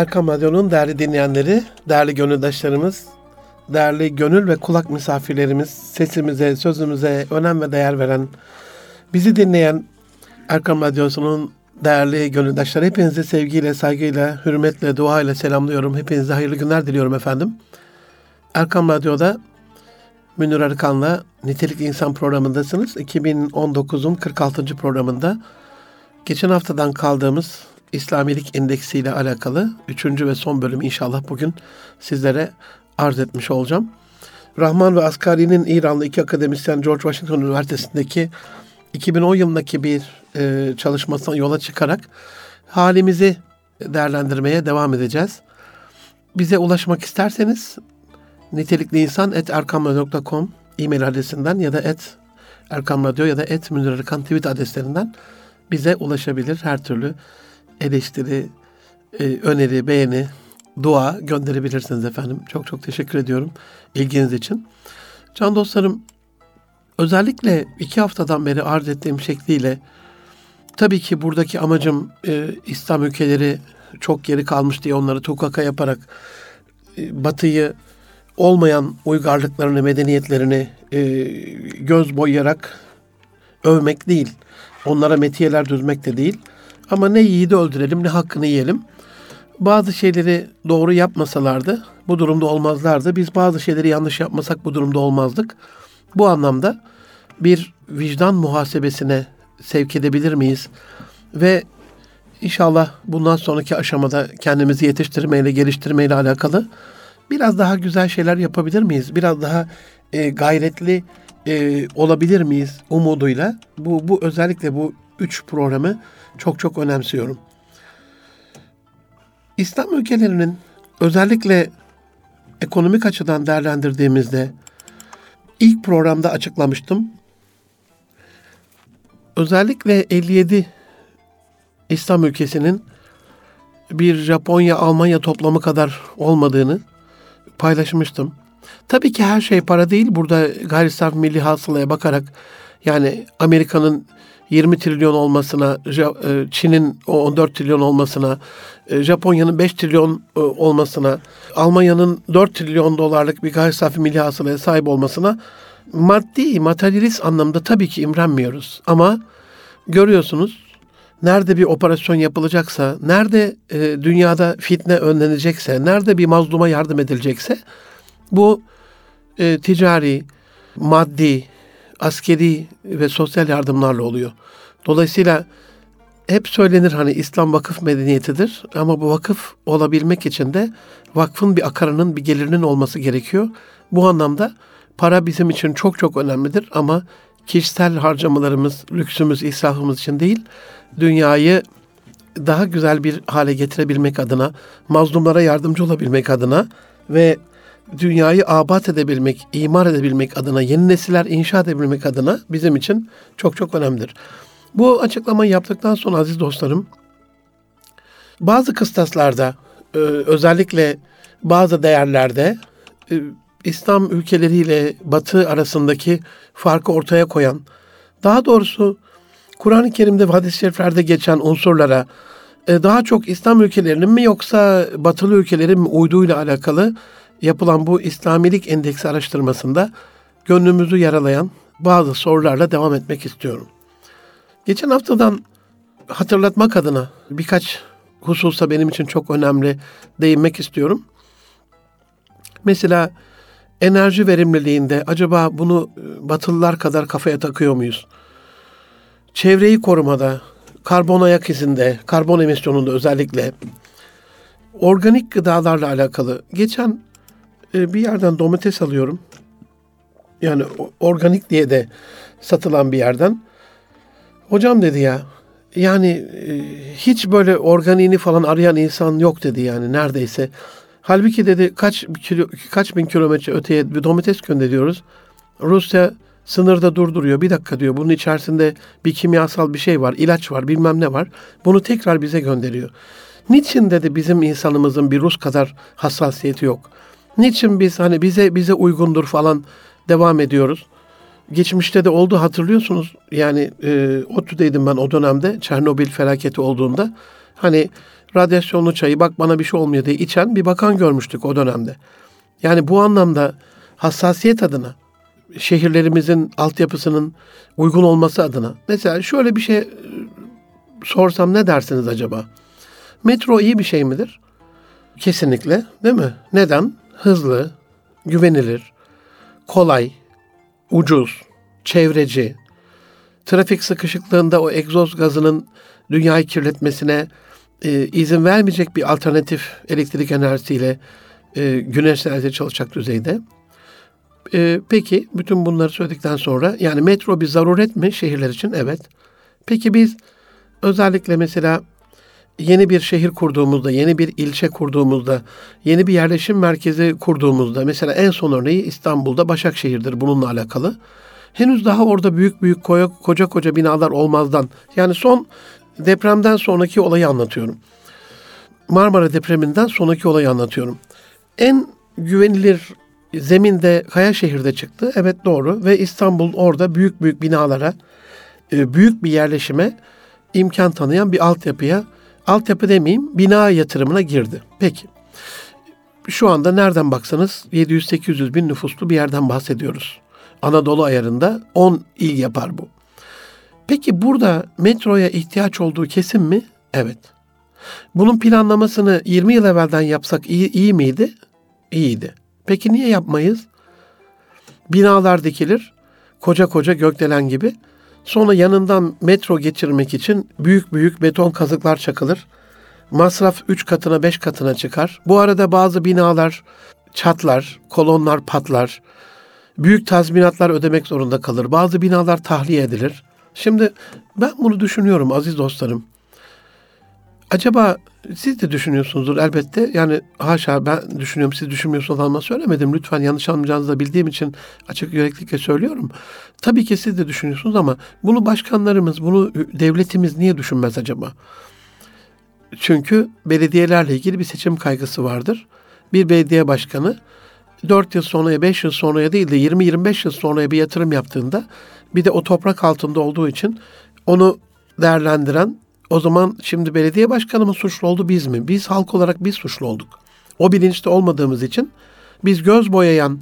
Erkam Radyo'nun değerli dinleyenleri, değerli gönüldaşlarımız, değerli gönül ve kulak misafirlerimiz, sesimize, sözümüze önem ve değer veren, bizi dinleyen Erkam Radyosu'nun değerli gönüldaşları hepinizi sevgiyle, saygıyla, hürmetle, duayla selamlıyorum. Hepinize hayırlı günler diliyorum efendim. Erkam Radyo'da Münir Arıkan'la Nitelikli İnsan programındasınız. 2019'un 46. programında geçen haftadan kaldığımız İslamilik Endeksi ile alakalı üçüncü ve son bölüm inşallah bugün sizlere arz etmiş olacağım. Rahman ve Asgari'nin İranlı iki akademisyen George Washington Üniversitesi'ndeki 2010 yılındaki bir e, çalışmasından yola çıkarak halimizi değerlendirmeye devam edeceğiz. Bize ulaşmak isterseniz nitelikli insan et erkamradyo.com e-mail adresinden ya da et erkamradyo ya da et Münir Arıkan tweet adreslerinden bize ulaşabilir. Her türlü eleştiri, e, öneri, beğeni, dua gönderebilirsiniz efendim. Çok çok teşekkür ediyorum ilginiz için. Can dostlarım, özellikle iki haftadan beri arz ettiğim şekliyle tabii ki buradaki amacım e, İslam ülkeleri çok geri kalmış diye onları tukaka yaparak e, Batı'yı olmayan uygarlıklarını, medeniyetlerini e, göz boyayarak övmek değil. Onlara metiyeler düzmek de değil. Ama ne yiğidi öldürelim ne hakkını yiyelim. Bazı şeyleri doğru yapmasalardı bu durumda olmazlardı. Biz bazı şeyleri yanlış yapmasak bu durumda olmazdık. Bu anlamda bir vicdan muhasebesine sevk edebilir miyiz? Ve inşallah bundan sonraki aşamada kendimizi yetiştirmeyle, geliştirmeyle alakalı biraz daha güzel şeyler yapabilir miyiz? Biraz daha e, gayretli e, olabilir miyiz umuduyla? Bu, bu özellikle bu üç programı çok çok önemsiyorum. İslam ülkelerinin özellikle ekonomik açıdan değerlendirdiğimizde ilk programda açıklamıştım. Özellikle 57 İslam ülkesinin bir Japonya, Almanya toplamı kadar olmadığını paylaşmıştım. Tabii ki her şey para değil. Burada gayri safi milli hasılaya bakarak yani Amerika'nın 20 trilyon olmasına, e, Çin'in 14 trilyon olmasına, e, Japonya'nın 5 trilyon e, olmasına, Almanya'nın 4 trilyon dolarlık bir gayri safi milli hasılaya sahip olmasına maddi, materyalist anlamda tabii ki imrenmiyoruz. Ama görüyorsunuz nerede bir operasyon yapılacaksa, nerede e, dünyada fitne önlenecekse, nerede bir mazluma yardım edilecekse bu e, ticari, maddi, askeri ve sosyal yardımlarla oluyor. Dolayısıyla hep söylenir hani İslam vakıf medeniyetidir ama bu vakıf olabilmek için de vakfın bir akarının bir gelirinin olması gerekiyor. Bu anlamda para bizim için çok çok önemlidir ama kişisel harcamalarımız, lüksümüz, israfımız için değil, dünyayı daha güzel bir hale getirebilmek adına, mazlumlara yardımcı olabilmek adına ve dünyayı abat edebilmek, imar edebilmek adına, yeni nesiller inşa edebilmek adına bizim için çok çok önemlidir. Bu açıklamayı yaptıktan sonra aziz dostlarım, bazı kıstaslarda, e, özellikle bazı değerlerde e, İslam ülkeleriyle Batı arasındaki farkı ortaya koyan, daha doğrusu Kur'an-ı Kerim'de ve hadis-i şeriflerde geçen unsurlara e, daha çok İslam ülkelerinin mi yoksa Batılı ülkelerin mi uyduğuyla alakalı yapılan bu İslamilik endeksi araştırmasında gönlümüzü yaralayan bazı sorularla devam etmek istiyorum. Geçen haftadan hatırlatmak adına birkaç hususa benim için çok önemli değinmek istiyorum. Mesela enerji verimliliğinde acaba bunu batılılar kadar kafaya takıyor muyuz? Çevreyi korumada, karbon ayak izinde, karbon emisyonunda özellikle organik gıdalarla alakalı. Geçen e, bir yerden domates alıyorum. Yani organik diye de satılan bir yerden. Hocam dedi ya yani e, hiç böyle organiğini falan arayan insan yok dedi yani neredeyse. Halbuki dedi kaç kilo, kaç bin kilometre öteye bir domates gönderiyoruz. Rusya sınırda durduruyor. Bir dakika diyor bunun içerisinde bir kimyasal bir şey var, ilaç var, bilmem ne var. Bunu tekrar bize gönderiyor. Niçin dedi bizim insanımızın bir Rus kadar hassasiyeti yok? Niçin biz hani bize bize uygundur falan devam ediyoruz? geçmişte de oldu hatırlıyorsunuz. Yani e, ODTÜ'deydim ben o dönemde Çernobil felaketi olduğunda. Hani radyasyonlu çayı bak bana bir şey olmuyor diye içen bir bakan görmüştük o dönemde. Yani bu anlamda hassasiyet adına şehirlerimizin altyapısının uygun olması adına. Mesela şöyle bir şey e, sorsam ne dersiniz acaba? Metro iyi bir şey midir? Kesinlikle değil mi? Neden? Hızlı, güvenilir, kolay, ucuz, çevreci, trafik sıkışıklığında o egzoz gazının dünyayı kirletmesine e, izin vermeyecek bir alternatif elektrik enerjisiyle e, güneş enerjisi çalışacak düzeyde. E, peki bütün bunları söyledikten sonra yani metro bir zaruret mi şehirler için? Evet. Peki biz özellikle mesela yeni bir şehir kurduğumuzda, yeni bir ilçe kurduğumuzda, yeni bir yerleşim merkezi kurduğumuzda, mesela en son örneği İstanbul'da Başakşehir'dir bununla alakalı. Henüz daha orada büyük büyük koca koca, koca binalar olmazdan, yani son depremden sonraki olayı anlatıyorum. Marmara depreminden sonraki olayı anlatıyorum. En güvenilir zeminde Kayaşehir'de çıktı. Evet doğru ve İstanbul orada büyük büyük binalara, e, büyük bir yerleşime imkan tanıyan bir altyapıya altyapı demeyeyim bina yatırımına girdi. Peki. Şu anda nereden baksanız 700-800 bin nüfuslu bir yerden bahsediyoruz. Anadolu ayarında 10 il yapar bu. Peki burada metroya ihtiyaç olduğu kesin mi? Evet. Bunun planlamasını 20 yıl evvelden yapsak iyi, iyi miydi? İyiydi. Peki niye yapmayız? Binalar dikilir, koca koca gökdelen gibi. Sonra yanından metro geçirmek için büyük büyük beton kazıklar çakılır. Masraf 3 katına 5 katına çıkar. Bu arada bazı binalar çatlar, kolonlar patlar. Büyük tazminatlar ödemek zorunda kalır. Bazı binalar tahliye edilir. Şimdi ben bunu düşünüyorum aziz dostlarım. Acaba siz de düşünüyorsunuzdur elbette. Yani haşa ben düşünüyorum siz düşünmüyorsunuz ama söylemedim. Lütfen yanlış anlayacağınızı da bildiğim için açık yüreklilikle söylüyorum. Tabii ki siz de düşünüyorsunuz ama bunu başkanlarımız, bunu devletimiz niye düşünmez acaba? Çünkü belediyelerle ilgili bir seçim kaygısı vardır. Bir belediye başkanı 4 yıl sonraya, 5 yıl sonraya değil de 20-25 yıl sonraya bir yatırım yaptığında bir de o toprak altında olduğu için onu değerlendiren o zaman şimdi belediye başkanı mı suçlu oldu biz mi? Biz halk olarak biz suçlu olduk. O bilinçte olmadığımız için biz göz boyayan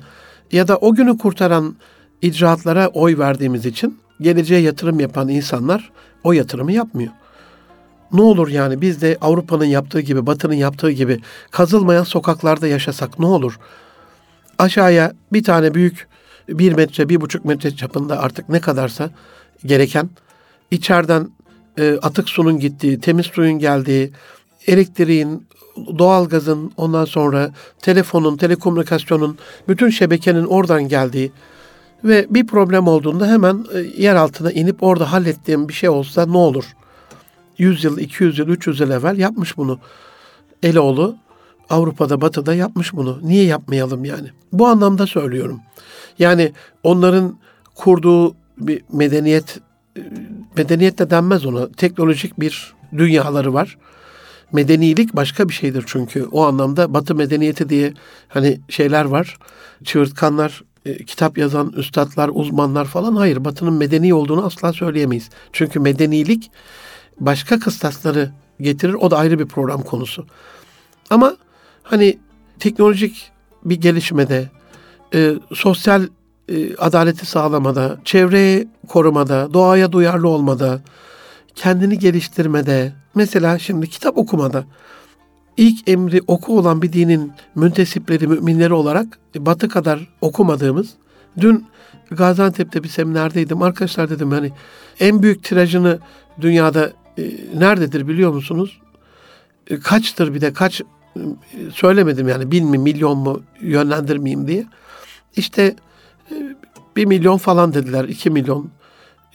ya da o günü kurtaran icraatlara oy verdiğimiz için geleceğe yatırım yapan insanlar o yatırımı yapmıyor. Ne olur yani biz de Avrupa'nın yaptığı gibi, Batı'nın yaptığı gibi kazılmayan sokaklarda yaşasak ne olur? Aşağıya bir tane büyük bir metre, bir buçuk metre çapında artık ne kadarsa gereken içeriden e, atık sunun gittiği, temiz suyun geldiği, elektriğin, doğalgazın, ondan sonra telefonun, telekomünikasyonun, bütün şebekenin oradan geldiği ve bir problem olduğunda hemen e, yer altına inip orada hallettiğim bir şey olsa ne olur? 100 yıl, 200 yıl, 300 yıl evvel yapmış bunu. Eloğlu Avrupa'da, Batı'da yapmış bunu. Niye yapmayalım yani? Bu anlamda söylüyorum. Yani onların kurduğu bir medeniyet medeniyet de denmez ona. Teknolojik bir dünyaları var. Medenilik başka bir şeydir çünkü. O anlamda Batı medeniyeti diye hani şeyler var. Çığırtkanlar, e, kitap yazan üstadlar, uzmanlar falan. Hayır, Batı'nın medeni olduğunu asla söyleyemeyiz. Çünkü medenilik başka kıstasları getirir. O da ayrı bir program konusu. Ama hani teknolojik bir gelişmede, e, sosyal e, adaleti sağlamada, çevreyi korumada, doğaya duyarlı olmada, kendini geliştirmede, mesela şimdi kitap okumada ilk emri oku olan bir dinin müntesipleri, müminleri olarak batı kadar okumadığımız, dün Gaziantep'te bir seminerdeydim. Arkadaşlar dedim hani en büyük tirajını dünyada e, nerededir biliyor musunuz? E, kaçtır bir de kaç e, söylemedim yani bin mi milyon mu yönlendirmeyeyim diye. İşte bir milyon falan dediler, iki milyon.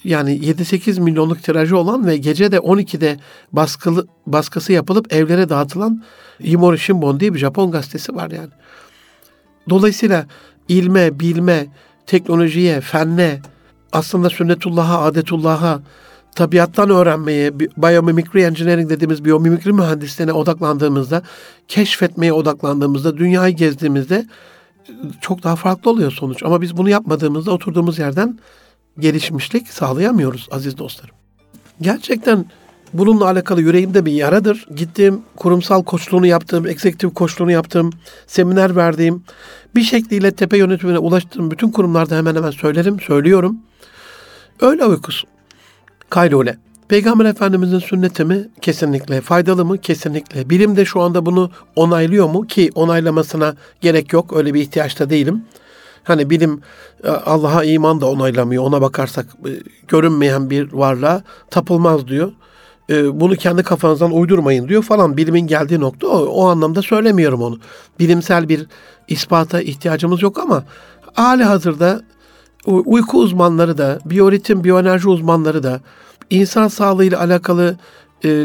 Yani 7-8 milyonluk tirajı olan ve gece de 12'de baskılı, baskısı yapılıp evlere dağıtılan Yimori Shimbun diye bir Japon gazetesi var yani. Dolayısıyla ilme, bilme, teknolojiye, fenne, aslında sünnetullah'a, adetullah'a, tabiattan öğrenmeye, biomimikri engineering dediğimiz biyomimikri mühendisliğine odaklandığımızda, keşfetmeye odaklandığımızda, dünyayı gezdiğimizde çok daha farklı oluyor sonuç. Ama biz bunu yapmadığımızda oturduğumuz yerden gelişmişlik sağlayamıyoruz aziz dostlarım. Gerçekten bununla alakalı yüreğimde bir yaradır. Gittiğim kurumsal koçluğunu yaptığım, eksekutif koçluğunu yaptığım, seminer verdiğim, bir şekliyle tepe yönetimine ulaştığım bütün kurumlarda hemen hemen söylerim, söylüyorum. Öyle uykusu. Kaylule. Peygamber Efendimizin sünneti mi? Kesinlikle. Faydalı mı? Kesinlikle. Bilim de şu anda bunu onaylıyor mu? Ki onaylamasına gerek yok. Öyle bir ihtiyaçta değilim. Hani bilim e, Allah'a iman da onaylamıyor. Ona bakarsak e, görünmeyen bir varlığa tapılmaz diyor. E, bunu kendi kafanızdan uydurmayın diyor falan. Bilimin geldiği nokta o. O anlamda söylemiyorum onu. Bilimsel bir ispata ihtiyacımız yok ama hali hazırda uyku uzmanları da, biyoritim, biyoenerji uzmanları da, insan sağlığıyla alakalı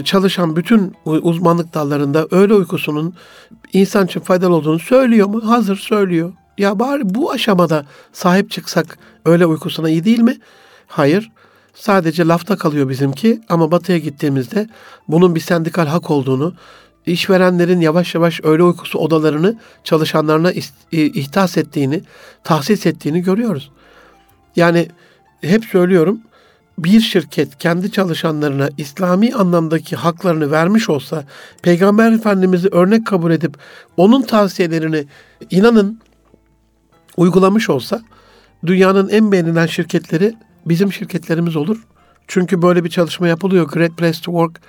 çalışan bütün uzmanlık dallarında öğle uykusunun insan için faydalı olduğunu söylüyor mu? Hazır söylüyor. Ya bari bu aşamada sahip çıksak öyle uykusuna iyi değil mi? Hayır. Sadece lafta kalıyor bizimki ama batıya gittiğimizde bunun bir sendikal hak olduğunu, işverenlerin yavaş yavaş öğle uykusu odalarını çalışanlarına ihtas ettiğini, tahsis ettiğini görüyoruz. Yani hep söylüyorum bir şirket kendi çalışanlarına İslami anlamdaki haklarını vermiş olsa, Peygamber Efendimiz'i örnek kabul edip onun tavsiyelerini inanın uygulamış olsa dünyanın en beğenilen şirketleri bizim şirketlerimiz olur. Çünkü böyle bir çalışma yapılıyor. Great Place to Work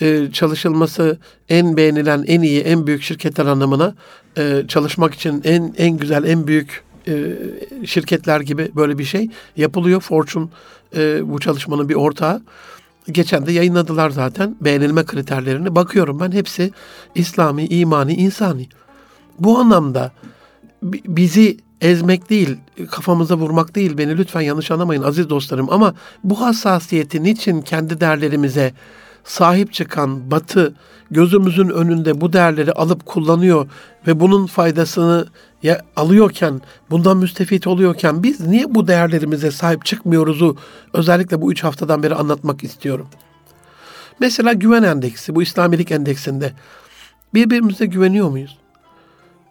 e, çalışılması en beğenilen, en iyi, en büyük şirketler anlamına e, çalışmak için en en güzel, en büyük e, şirketler gibi böyle bir şey yapılıyor. Fortune e, bu çalışmanın bir ortağı. Geçen de yayınladılar zaten beğenilme kriterlerini. Bakıyorum ben hepsi İslami, imani, insani. Bu anlamda bizi ezmek değil, kafamıza vurmak değil, beni lütfen yanlış anlamayın aziz dostlarım ama bu hassasiyetin için kendi değerlerimize sahip çıkan Batı gözümüzün önünde bu değerleri alıp kullanıyor ve bunun faydasını ya alıyorken, bundan müstefit oluyorken biz niye bu değerlerimize sahip çıkmıyoruzu özellikle bu üç haftadan beri anlatmak istiyorum. Mesela güven endeksi, bu İslamilik endeksinde birbirimize güveniyor muyuz?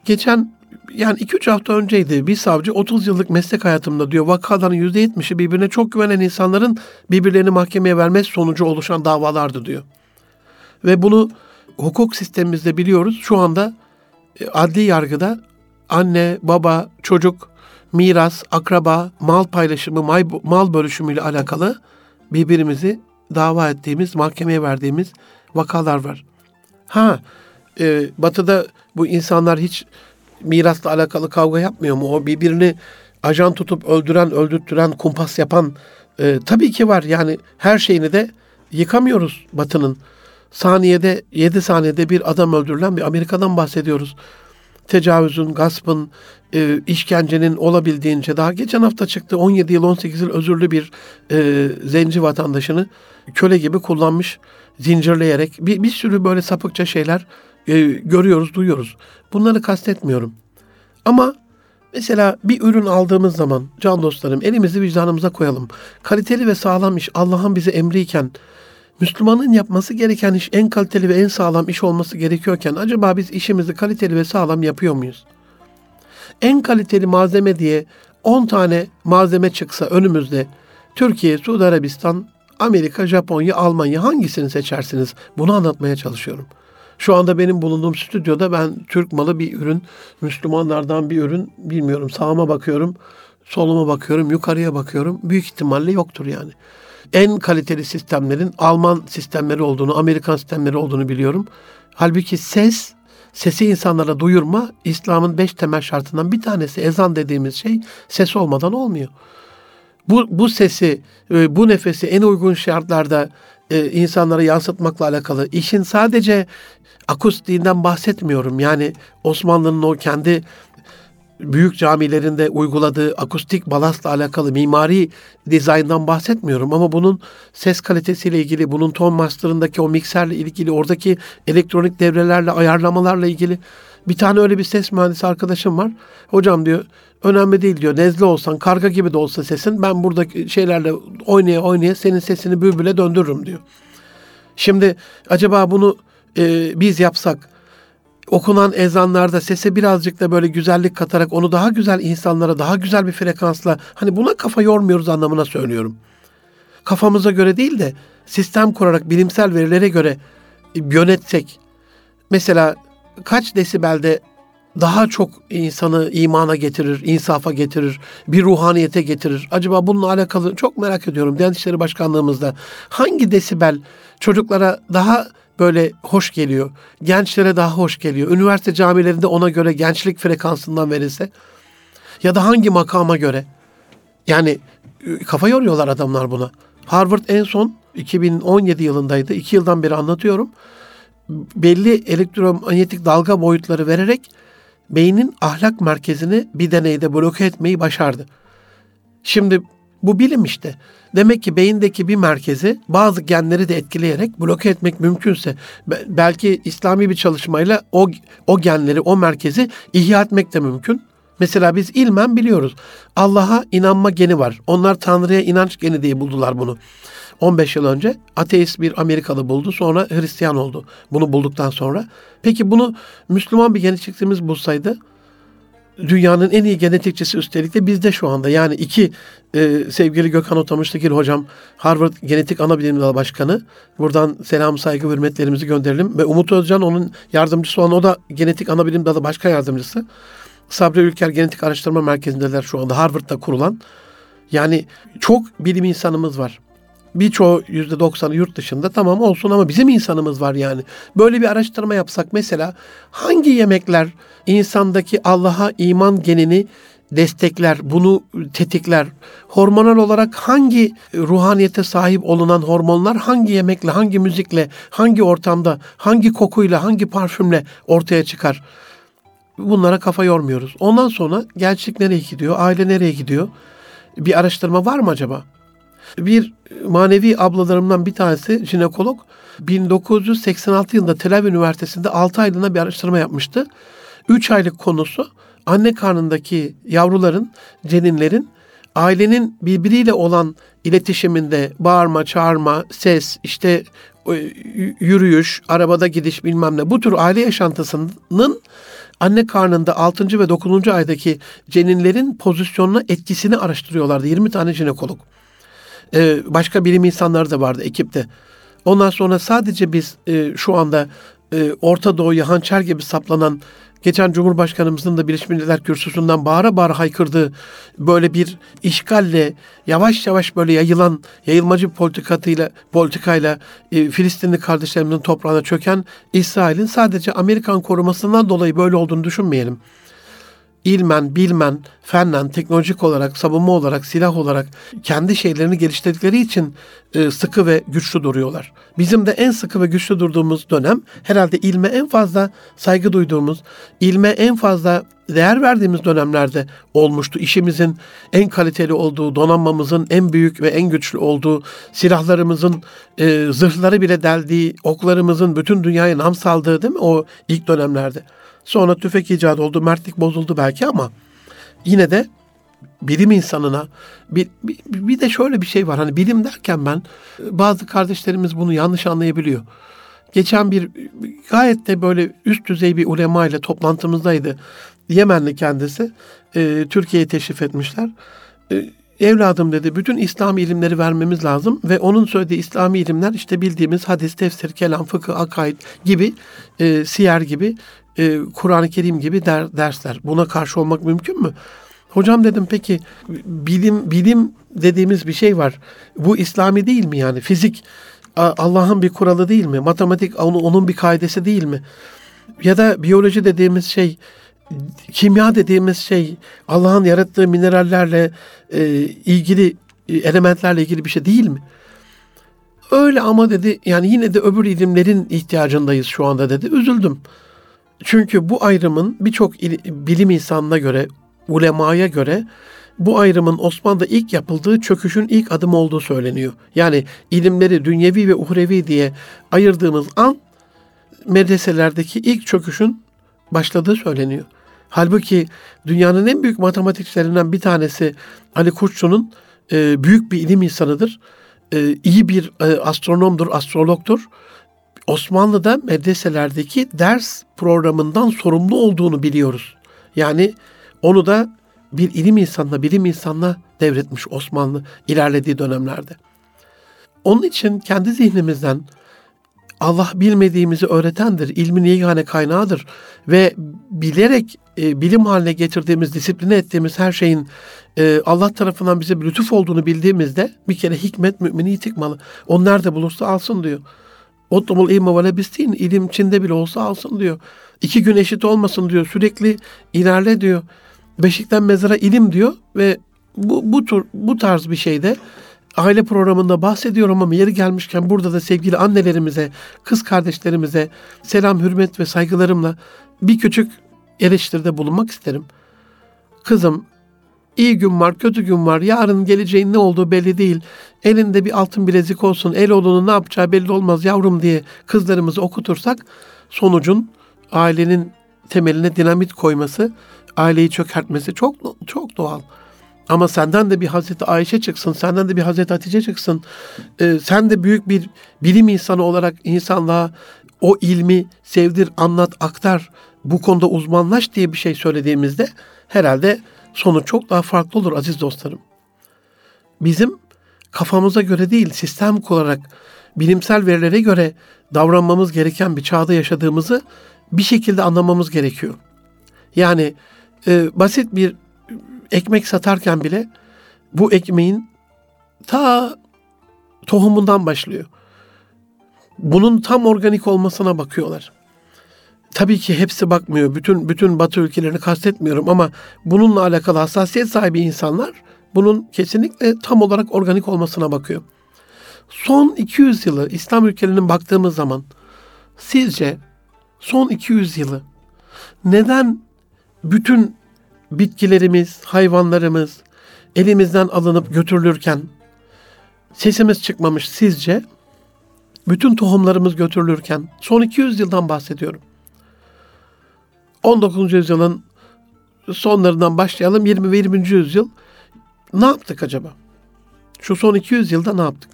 Geçen yani 2-3 hafta önceydi bir savcı 30 yıllık meslek hayatımda diyor vakaların %70'i birbirine çok güvenen insanların birbirlerini mahkemeye vermesi sonucu oluşan davalardı diyor. Ve bunu hukuk sistemimizde biliyoruz. Şu anda adli yargıda anne, baba, çocuk, miras, akraba, mal paylaşımı, mal bölüşümüyle alakalı birbirimizi dava ettiğimiz, mahkemeye verdiğimiz vakalar var. Ha, e, batıda bu insanlar hiç mirasla alakalı kavga yapmıyor mu? O birbirini ajan tutup öldüren, öldürttüren, kumpas yapan e, tabii ki var. Yani her şeyini de yıkamıyoruz Batı'nın. Saniyede, 7 saniyede bir adam öldürülen bir Amerika'dan bahsediyoruz. Tecavüzün, gaspın, e, işkencenin olabildiğince daha geçen hafta çıktı 17 yıl 18 yıl özürlü bir e, zenci vatandaşını köle gibi kullanmış zincirleyerek bir, bir sürü böyle sapıkça şeyler e, görüyoruz, duyuyoruz. Bunları kastetmiyorum. Ama mesela bir ürün aldığımız zaman can dostlarım elimizi vicdanımıza koyalım. Kaliteli ve sağlam iş Allah'ın bize emriyken Müslümanın yapması gereken iş en kaliteli ve en sağlam iş olması gerekiyorken acaba biz işimizi kaliteli ve sağlam yapıyor muyuz? En kaliteli malzeme diye 10 tane malzeme çıksa önümüzde Türkiye, Suudi Arabistan, Amerika, Japonya, Almanya hangisini seçersiniz? Bunu anlatmaya çalışıyorum. Şu anda benim bulunduğum stüdyoda ben Türk malı bir ürün, Müslümanlardan bir ürün bilmiyorum. Sağıma bakıyorum, soluma bakıyorum, yukarıya bakıyorum. Büyük ihtimalle yoktur yani. En kaliteli sistemlerin Alman sistemleri olduğunu, Amerikan sistemleri olduğunu biliyorum. Halbuki ses, sesi insanlara duyurma İslam'ın beş temel şartından bir tanesi. Ezan dediğimiz şey ses olmadan olmuyor. Bu, bu sesi, e, bu nefesi en uygun şartlarda e, insanlara yansıtmakla alakalı. İşin sadece akustiğinden bahsetmiyorum. Yani Osmanlı'nın o kendi büyük camilerinde uyguladığı akustik balastla alakalı mimari dizayndan bahsetmiyorum ama bunun ses kalitesiyle ilgili, bunun ton master'ındaki o mikserle ilgili, oradaki elektronik devrelerle, ayarlamalarla ilgili bir tane öyle bir ses mühendisi arkadaşım var. Hocam diyor önemli değil diyor. Nezle olsan, karga gibi de olsa sesin ben buradaki şeylerle oynaya oynaya senin sesini bülbüle döndürürüm diyor. Şimdi acaba bunu e, biz yapsak okunan ezanlarda sese birazcık da böyle güzellik katarak onu daha güzel insanlara daha güzel bir frekansla hani buna kafa yormuyoruz anlamına söylüyorum. Kafamıza göre değil de sistem kurarak bilimsel verilere göre yönetsek mesela kaç desibelde daha çok insanı imana getirir, insafa getirir, bir ruhaniyete getirir. Acaba bununla alakalı çok merak ediyorum. Diyanet İşleri Başkanlığımızda hangi desibel çocuklara daha böyle hoş geliyor. Gençlere daha hoş geliyor. Üniversite camilerinde ona göre gençlik frekansından verilse ya da hangi makama göre. Yani e, kafa yoruyorlar adamlar buna. Harvard en son 2017 yılındaydı. İki yıldan beri anlatıyorum. Belli elektromanyetik dalga boyutları vererek beynin ahlak merkezini bir deneyde bloke etmeyi başardı. Şimdi bu bilim işte. Demek ki beyindeki bir merkezi bazı genleri de etkileyerek bloke etmek mümkünse belki İslami bir çalışmayla o o genleri, o merkezi ihya etmek de mümkün. Mesela biz ilmen biliyoruz. Allah'a inanma geni var. Onlar Tanrı'ya inanç geni diye buldular bunu. 15 yıl önce ateist bir Amerikalı buldu. Sonra Hristiyan oldu. Bunu bulduktan sonra. Peki bunu Müslüman bir genetikçimiz bulsaydı dünyanın en iyi genetikçisi üstelik de bizde şu anda. Yani iki e, sevgili Gökhan Otamışlıgil hocam Harvard Genetik Anabilim Dalı Başkanı. Buradan selam saygı hürmetlerimizi gönderelim. Ve Umut Özcan onun yardımcısı olan o da Genetik Anabilim Dalı Başkan Yardımcısı. Sabri Ülker Genetik Araştırma Merkezi'ndeler şu anda Harvard'da kurulan. Yani çok bilim insanımız var. Birçoğu yüzde doksanı yurt dışında tamam olsun ama bizim insanımız var yani. Böyle bir araştırma yapsak mesela hangi yemekler insandaki Allah'a iman genini destekler, bunu tetikler. Hormonal olarak hangi ruhaniyete sahip olunan hormonlar hangi yemekle, hangi müzikle, hangi ortamda, hangi kokuyla, hangi parfümle ortaya çıkar? Bunlara kafa yormuyoruz. Ondan sonra gerçek nereye gidiyor, aile nereye gidiyor? Bir araştırma var mı acaba? Bir manevi ablalarımdan bir tanesi jinekolog 1986 yılında Tel Aviv Üniversitesi'nde 6 aylığına bir araştırma yapmıştı. 3 aylık konusu anne karnındaki yavruların, ceninlerin ailenin birbiriyle olan iletişiminde bağırma, çağırma, ses, işte e, yürüyüş, arabada gidiş bilmem ne bu tür aile yaşantısının anne karnında 6. ve 9. aydaki ceninlerin pozisyonuna etkisini araştırıyorlardı. 20 tane jinekolog. Ee, başka bilim insanları da vardı ekipte. Ondan sonra sadece biz e, şu anda e, Orta Doğu'ya hançer gibi saplanan geçen Cumhurbaşkanımızın da Birleşmiş Milletler Kürsüsü'nden bağıra bağıra haykırdığı böyle bir işgalle yavaş yavaş böyle yayılan yayılmacı politikatıyla politikayla e, Filistinli kardeşlerimizin toprağına çöken İsrail'in sadece Amerikan korumasından dolayı böyle olduğunu düşünmeyelim ilmen, bilmen, fennen, teknolojik olarak, savunma olarak, silah olarak kendi şeylerini geliştirdikleri için e, sıkı ve güçlü duruyorlar. Bizim de en sıkı ve güçlü durduğumuz dönem herhalde ilme en fazla saygı duyduğumuz, ilme en fazla değer verdiğimiz dönemlerde olmuştu. İşimizin en kaliteli olduğu, donanmamızın en büyük ve en güçlü olduğu, silahlarımızın e, zırhları bile deldiği, oklarımızın bütün dünyaya nam saldığı değil mi o ilk dönemlerde? Sonra tüfek icat oldu, mertlik bozuldu belki ama yine de bilim insanına bir, bir, bir de şöyle bir şey var. Hani bilim derken ben bazı kardeşlerimiz bunu yanlış anlayabiliyor. Geçen bir gayet de böyle üst düzey bir ulema ile toplantımızdaydı. Yemenli kendisi. E, Türkiye'ye teşrif etmişler. E, evladım dedi bütün İslam ilimleri vermemiz lazım ve onun söylediği İslami ilimler işte bildiğimiz hadis, tefsir, kelam, fıkıh, akaid gibi, e, siyer gibi e, Kur'an-ı Kerim gibi der, dersler. Buna karşı olmak mümkün mü? Hocam dedim peki bilim bilim dediğimiz bir şey var. Bu İslami değil mi yani? Fizik Allah'ın bir kuralı değil mi? Matematik onun bir kaidesi değil mi? Ya da biyoloji dediğimiz şey kimya dediğimiz şey Allah'ın yarattığı minerallerle e, ilgili e, elementlerle ilgili bir şey değil mi? Öyle ama dedi yani yine de öbür ilimlerin ihtiyacındayız şu anda dedi. Üzüldüm. Çünkü bu ayrımın birçok bilim insanına göre, ulemaya göre bu ayrımın Osmanlı'da ilk yapıldığı çöküşün ilk adım olduğu söyleniyor. Yani ilimleri dünyevi ve uhrevi diye ayırdığımız an medreselerdeki ilk çöküşün başladığı söyleniyor. Halbuki dünyanın en büyük matematikçilerinden bir tanesi Ali Kurtçu'nun e, büyük bir ilim insanıdır. E, iyi bir e, astronomdur, astrologdur Osmanlı'da medreselerdeki ders programından sorumlu olduğunu biliyoruz. Yani onu da bir ilim insanına, bilim insanına devretmiş Osmanlı ilerlediği dönemlerde. Onun için kendi zihnimizden Allah bilmediğimizi öğretendir, ilmin yegane kaynağıdır ve bilerek e, bilim haline getirdiğimiz, disipline ettiğimiz her şeyin e, Allah tarafından bize bir lütuf olduğunu bildiğimizde bir kere hikmet mümini itikmalı. O nerede bulursa alsın diyor. Otlumul ilme ve lebistin, ilim içinde bile olsa alsın diyor. İki gün eşit olmasın diyor, sürekli ilerle diyor. Beşikten mezara ilim diyor ve bu, bu, tür, bu tarz bir şeyde aile programında bahsediyorum ama yeri gelmişken burada da sevgili annelerimize, kız kardeşlerimize selam, hürmet ve saygılarımla bir küçük eleştiride bulunmak isterim. Kızım iyi gün var, kötü gün var. Yarın geleceğin ne olduğu belli değil. Elinde bir altın bilezik olsun. El oğlunun ne yapacağı belli olmaz yavrum diye kızlarımızı okutursak sonucun ailenin temeline dinamit koyması, aileyi çökertmesi çok çok doğal. Ama senden de bir Hazreti Ayşe çıksın, senden de bir Hazreti Hatice çıksın. Ee, sen de büyük bir bilim insanı olarak insanlığa o ilmi sevdir, anlat, aktar, bu konuda uzmanlaş diye bir şey söylediğimizde herhalde sonu çok daha farklı olur aziz dostlarım. Bizim kafamıza göre değil, sistem kurarak bilimsel verilere göre davranmamız gereken bir çağda yaşadığımızı bir şekilde anlamamız gerekiyor. Yani e, basit bir ekmek satarken bile bu ekmeğin ta tohumundan başlıyor. Bunun tam organik olmasına bakıyorlar. Tabii ki hepsi bakmıyor. Bütün bütün Batı ülkelerini kastetmiyorum ama bununla alakalı hassasiyet sahibi insanlar bunun kesinlikle tam olarak organik olmasına bakıyor. Son 200 yılı İslam ülkelerinin baktığımız zaman sizce son 200 yılı neden bütün bitkilerimiz, hayvanlarımız elimizden alınıp götürülürken sesimiz çıkmamış sizce? Bütün tohumlarımız götürülürken son 200 yıldan bahsediyorum. 19. yüzyılın sonlarından başlayalım 20 ve 20. yüzyıl ne yaptık acaba? Şu son 200 yılda ne yaptık?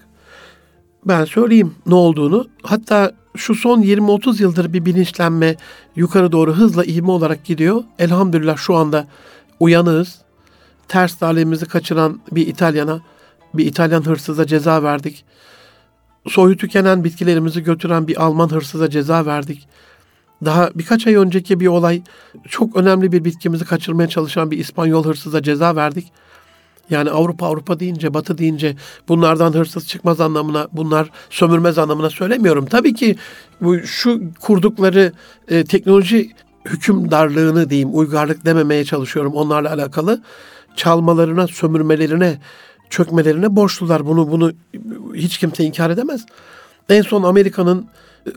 Ben söyleyeyim ne olduğunu. Hatta şu son 20-30 yıldır bir bilinçlenme yukarı doğru hızla ivme olarak gidiyor. Elhamdülillah şu anda uyanığız. Ters talihimizi kaçıran bir İtalyana, bir İtalyan hırsıza ceza verdik. Soyu tükenen bitkilerimizi götüren bir Alman hırsıza ceza verdik. Daha birkaç ay önceki bir olay çok önemli bir bitkimizi kaçırmaya çalışan bir İspanyol hırsıza ceza verdik. Yani Avrupa Avrupa deyince, Batı deyince bunlardan hırsız çıkmaz anlamına, bunlar sömürmez anlamına söylemiyorum. Tabii ki bu şu kurdukları e, teknoloji hükümdarlığını diyeyim, uygarlık dememeye çalışıyorum onlarla alakalı. Çalmalarına, sömürmelerine, çökmelerine borçlular. Bunu bunu hiç kimse inkar edemez. En son Amerika'nın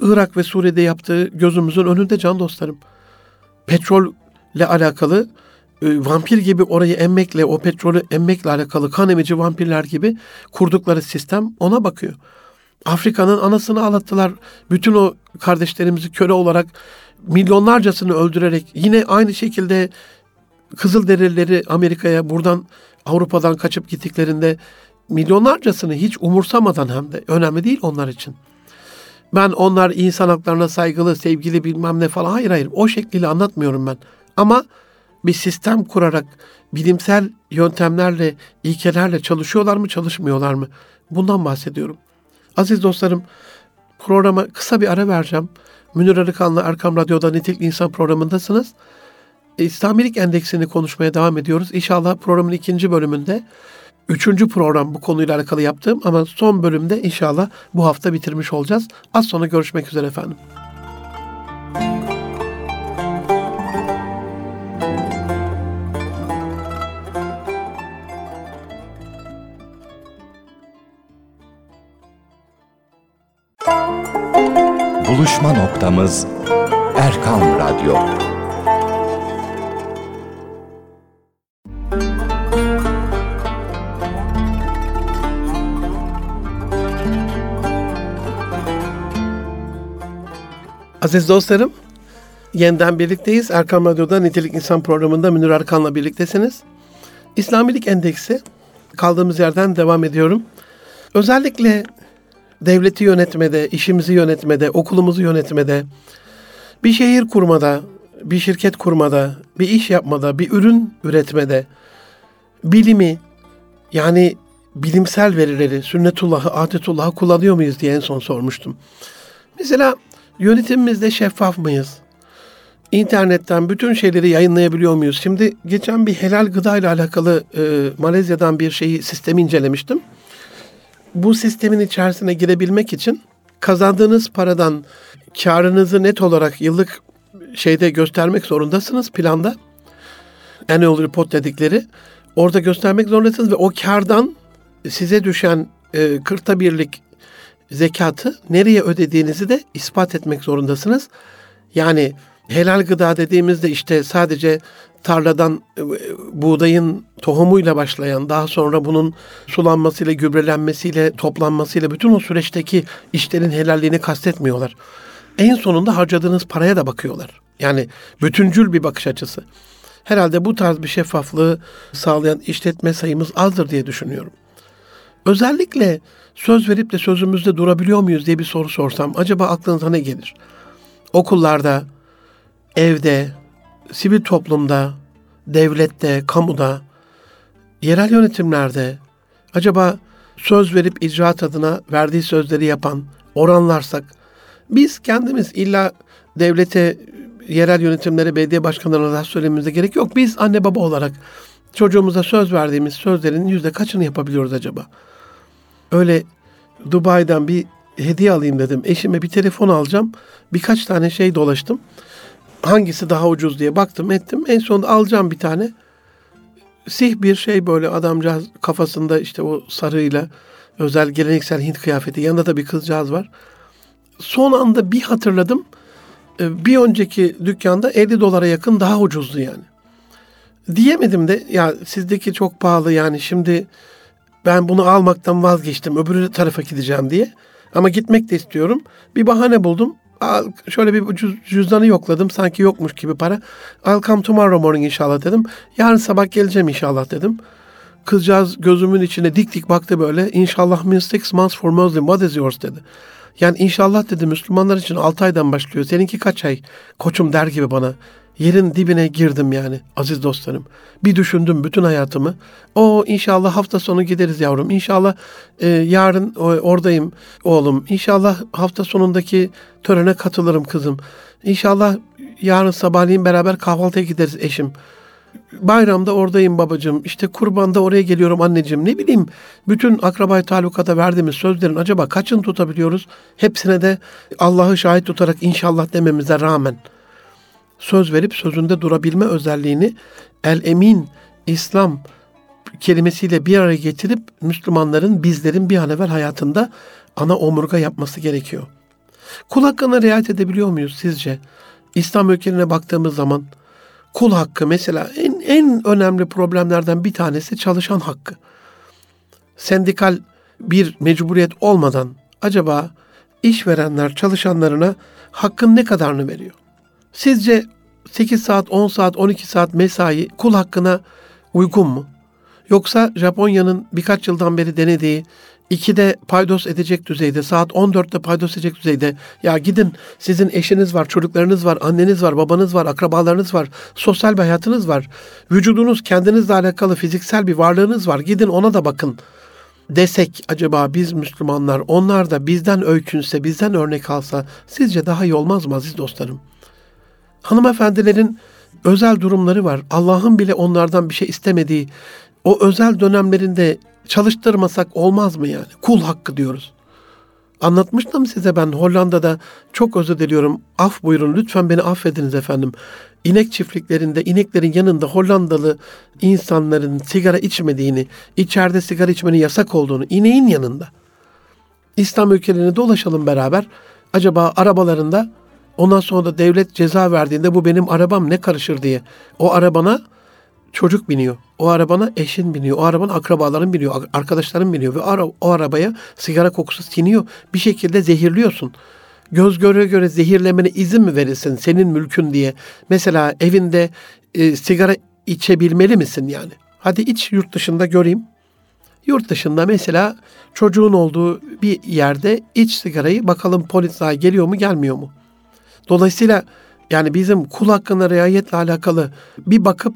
Irak ve Suriye'de yaptığı gözümüzün önünde can dostlarım. Petrolle alakalı e, vampir gibi orayı emmekle, o petrolü emmekle alakalı kan emici vampirler gibi kurdukları sistem ona bakıyor. Afrika'nın anasını ağlattılar. Bütün o kardeşlerimizi köle olarak milyonlarcasını öldürerek yine aynı şekilde Kızılderilileri Amerika'ya buradan Avrupa'dan kaçıp gittiklerinde milyonlarcasını hiç umursamadan hem de önemli değil onlar için. Ben onlar insan haklarına saygılı, sevgili bilmem ne falan hayır hayır o şekliyle anlatmıyorum ben. Ama bir sistem kurarak bilimsel yöntemlerle, ilkelerle çalışıyorlar mı, çalışmıyorlar mı? Bundan bahsediyorum. Aziz dostlarım, programa kısa bir ara vereceğim. Münir Arıkan'la Erkam Radyo'da Nitelikli İnsan programındasınız. İslamilik Endeksini konuşmaya devam ediyoruz. İnşallah programın ikinci bölümünde üçüncü program bu konuyla alakalı yaptığım ama son bölümde inşallah bu hafta bitirmiş olacağız. Az sonra görüşmek üzere efendim. Buluşma noktamız Erkan Radyo. Aziz dostlarım, yeniden birlikteyiz. Erkan Radyo'da Nitelik İnsan programında Münir Erkan'la birliktesiniz. İslamilik Endeksi kaldığımız yerden devam ediyorum. Özellikle devleti yönetmede, işimizi yönetmede, okulumuzu yönetmede, bir şehir kurmada, bir şirket kurmada, bir iş yapmada, bir ürün üretmede, bilimi yani bilimsel verileri, sünnetullahı, adetullahı kullanıyor muyuz diye en son sormuştum. Mesela yönetimimizde şeffaf mıyız? İnternetten bütün şeyleri yayınlayabiliyor muyuz? Şimdi geçen bir helal gıda ile alakalı e, Malezya'dan bir şeyi sistemi incelemiştim. Bu sistemin içerisine girebilmek için kazandığınız paradan karınızı net olarak yıllık şeyde göstermek zorundasınız planda. Annual report dedikleri. Orada göstermek zorundasınız ve o kardan size düşen e, kırkta birlik zekatı nereye ödediğinizi de ispat etmek zorundasınız. Yani helal gıda dediğimizde işte sadece tarladan e, buğdayın tohumuyla başlayan, daha sonra bunun sulanmasıyla, gübrelenmesiyle, toplanmasıyla bütün o süreçteki işlerin helalliğini kastetmiyorlar. En sonunda harcadığınız paraya da bakıyorlar. Yani bütüncül bir bakış açısı. Herhalde bu tarz bir şeffaflığı sağlayan işletme sayımız azdır diye düşünüyorum. Özellikle söz verip de sözümüzde durabiliyor muyuz diye bir soru sorsam acaba aklınıza ne gelir? Okullarda, evde, sivil toplumda, devlette, kamuda, yerel yönetimlerde acaba söz verip icraat adına verdiği sözleri yapan oranlarsak biz kendimiz illa devlete, yerel yönetimlere, belediye başkanlarına da söylememize gerek yok. Biz anne baba olarak çocuğumuza söz verdiğimiz sözlerin yüzde kaçını yapabiliyoruz acaba? Öyle Dubai'den bir hediye alayım dedim. Eşime bir telefon alacağım. Birkaç tane şey dolaştım. Hangisi daha ucuz diye baktım ettim. En sonunda alacağım bir tane. Sih bir şey böyle adamcağız kafasında işte o sarıyla özel geleneksel Hint kıyafeti. Yanında da bir kızcağız var. Son anda bir hatırladım. Ee, bir önceki dükkanda 50 dolara yakın daha ucuzdu yani. Diyemedim de ya sizdeki çok pahalı yani şimdi ben bunu almaktan vazgeçtim öbür tarafa gideceğim diye. Ama gitmek de istiyorum. Bir bahane buldum. Al, şöyle bir cüz, cüzdanı yokladım. Sanki yokmuş gibi para. I'll come tomorrow morning inşallah dedim. Yarın sabah geleceğim inşallah dedim. Kızcağız gözümün içine dik dik baktı böyle. İnşallah means six months for Muslim. What is yours dedi. Yani inşallah dedi Müslümanlar için 6 aydan başlıyor. Seninki kaç ay? Koçum der gibi bana. Yerin dibine girdim yani aziz dostlarım. Bir düşündüm bütün hayatımı. O inşallah hafta sonu gideriz yavrum. İnşallah e, yarın o, oradayım oğlum. İnşallah hafta sonundaki törene katılırım kızım. İnşallah yarın sabahleyin beraber kahvaltıya gideriz eşim. Bayramda oradayım babacığım. İşte kurbanda oraya geliyorum anneciğim. Ne bileyim bütün akrabayı talukata verdiğimiz sözlerin acaba kaçını tutabiliyoruz? Hepsine de Allah'ı şahit tutarak inşallah dememize rağmen söz verip sözünde durabilme özelliğini el emin İslam kelimesiyle bir araya getirip Müslümanların bizlerin bir an evvel hayatında ana omurga yapması gerekiyor. Kul hakkına riayet edebiliyor muyuz sizce? İslam ülkelerine baktığımız zaman kul hakkı mesela en, en önemli problemlerden bir tanesi çalışan hakkı. Sendikal bir mecburiyet olmadan acaba işverenler çalışanlarına hakkın ne kadarını veriyor? Sizce 8 saat, 10 saat, 12 saat mesai kul hakkına uygun mu? Yoksa Japonya'nın birkaç yıldan beri denediği 2'de paydos edecek düzeyde, saat 14'te paydos edecek düzeyde. Ya gidin sizin eşiniz var, çocuklarınız var, anneniz var, babanız var, akrabalarınız var, sosyal bir hayatınız var. Vücudunuz kendinizle alakalı fiziksel bir varlığınız var. Gidin ona da bakın desek acaba biz Müslümanlar onlar da bizden öykünse, bizden örnek alsa sizce daha iyi olmaz mı aziz dostlarım? Hanımefendilerin özel durumları var. Allah'ın bile onlardan bir şey istemediği o özel dönemlerinde çalıştırmasak olmaz mı yani? Kul hakkı diyoruz. Anlatmıştım size ben Hollanda'da çok özür diliyorum. Af buyurun lütfen beni affediniz efendim. İnek çiftliklerinde ineklerin yanında Hollandalı insanların sigara içmediğini, içeride sigara içmenin yasak olduğunu ineğin yanında. İslam ülkelerine dolaşalım beraber. Acaba arabalarında Ondan sonra da devlet ceza verdiğinde bu benim arabam ne karışır diye. O arabana çocuk biniyor. O arabana eşin biniyor. O arabanın akrabaların biniyor. Arkadaşların biniyor. Ve o arabaya sigara kokusu siniyor. Bir şekilde zehirliyorsun. Göz göre göre zehirlemene izin mi verilsin senin mülkün diye. Mesela evinde e, sigara içebilmeli misin yani? Hadi iç yurt dışında göreyim. Yurt dışında mesela çocuğun olduğu bir yerde iç sigarayı bakalım polis daha geliyor mu gelmiyor mu? Dolayısıyla yani bizim kul hakkına riayetle alakalı bir bakıp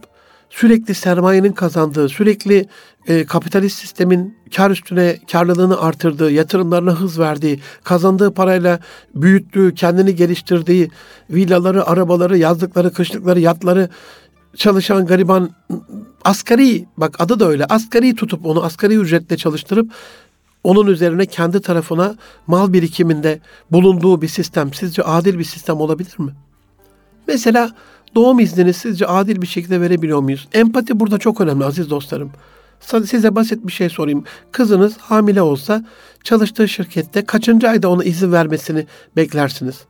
sürekli sermayenin kazandığı, sürekli e, kapitalist sistemin kar üstüne karlılığını artırdığı, yatırımlarına hız verdiği, kazandığı parayla büyüttüğü, kendini geliştirdiği villaları, arabaları, yazlıkları, kışlıkları, yatları çalışan gariban asgari bak adı da öyle asgari tutup onu asgari ücretle çalıştırıp onun üzerine kendi tarafına mal birikiminde bulunduğu bir sistem sizce adil bir sistem olabilir mi? Mesela doğum iznini sizce adil bir şekilde verebiliyor muyuz? Empati burada çok önemli aziz dostlarım. Size basit bir şey sorayım. Kızınız hamile olsa çalıştığı şirkette kaçıncı ayda ona izin vermesini beklersiniz?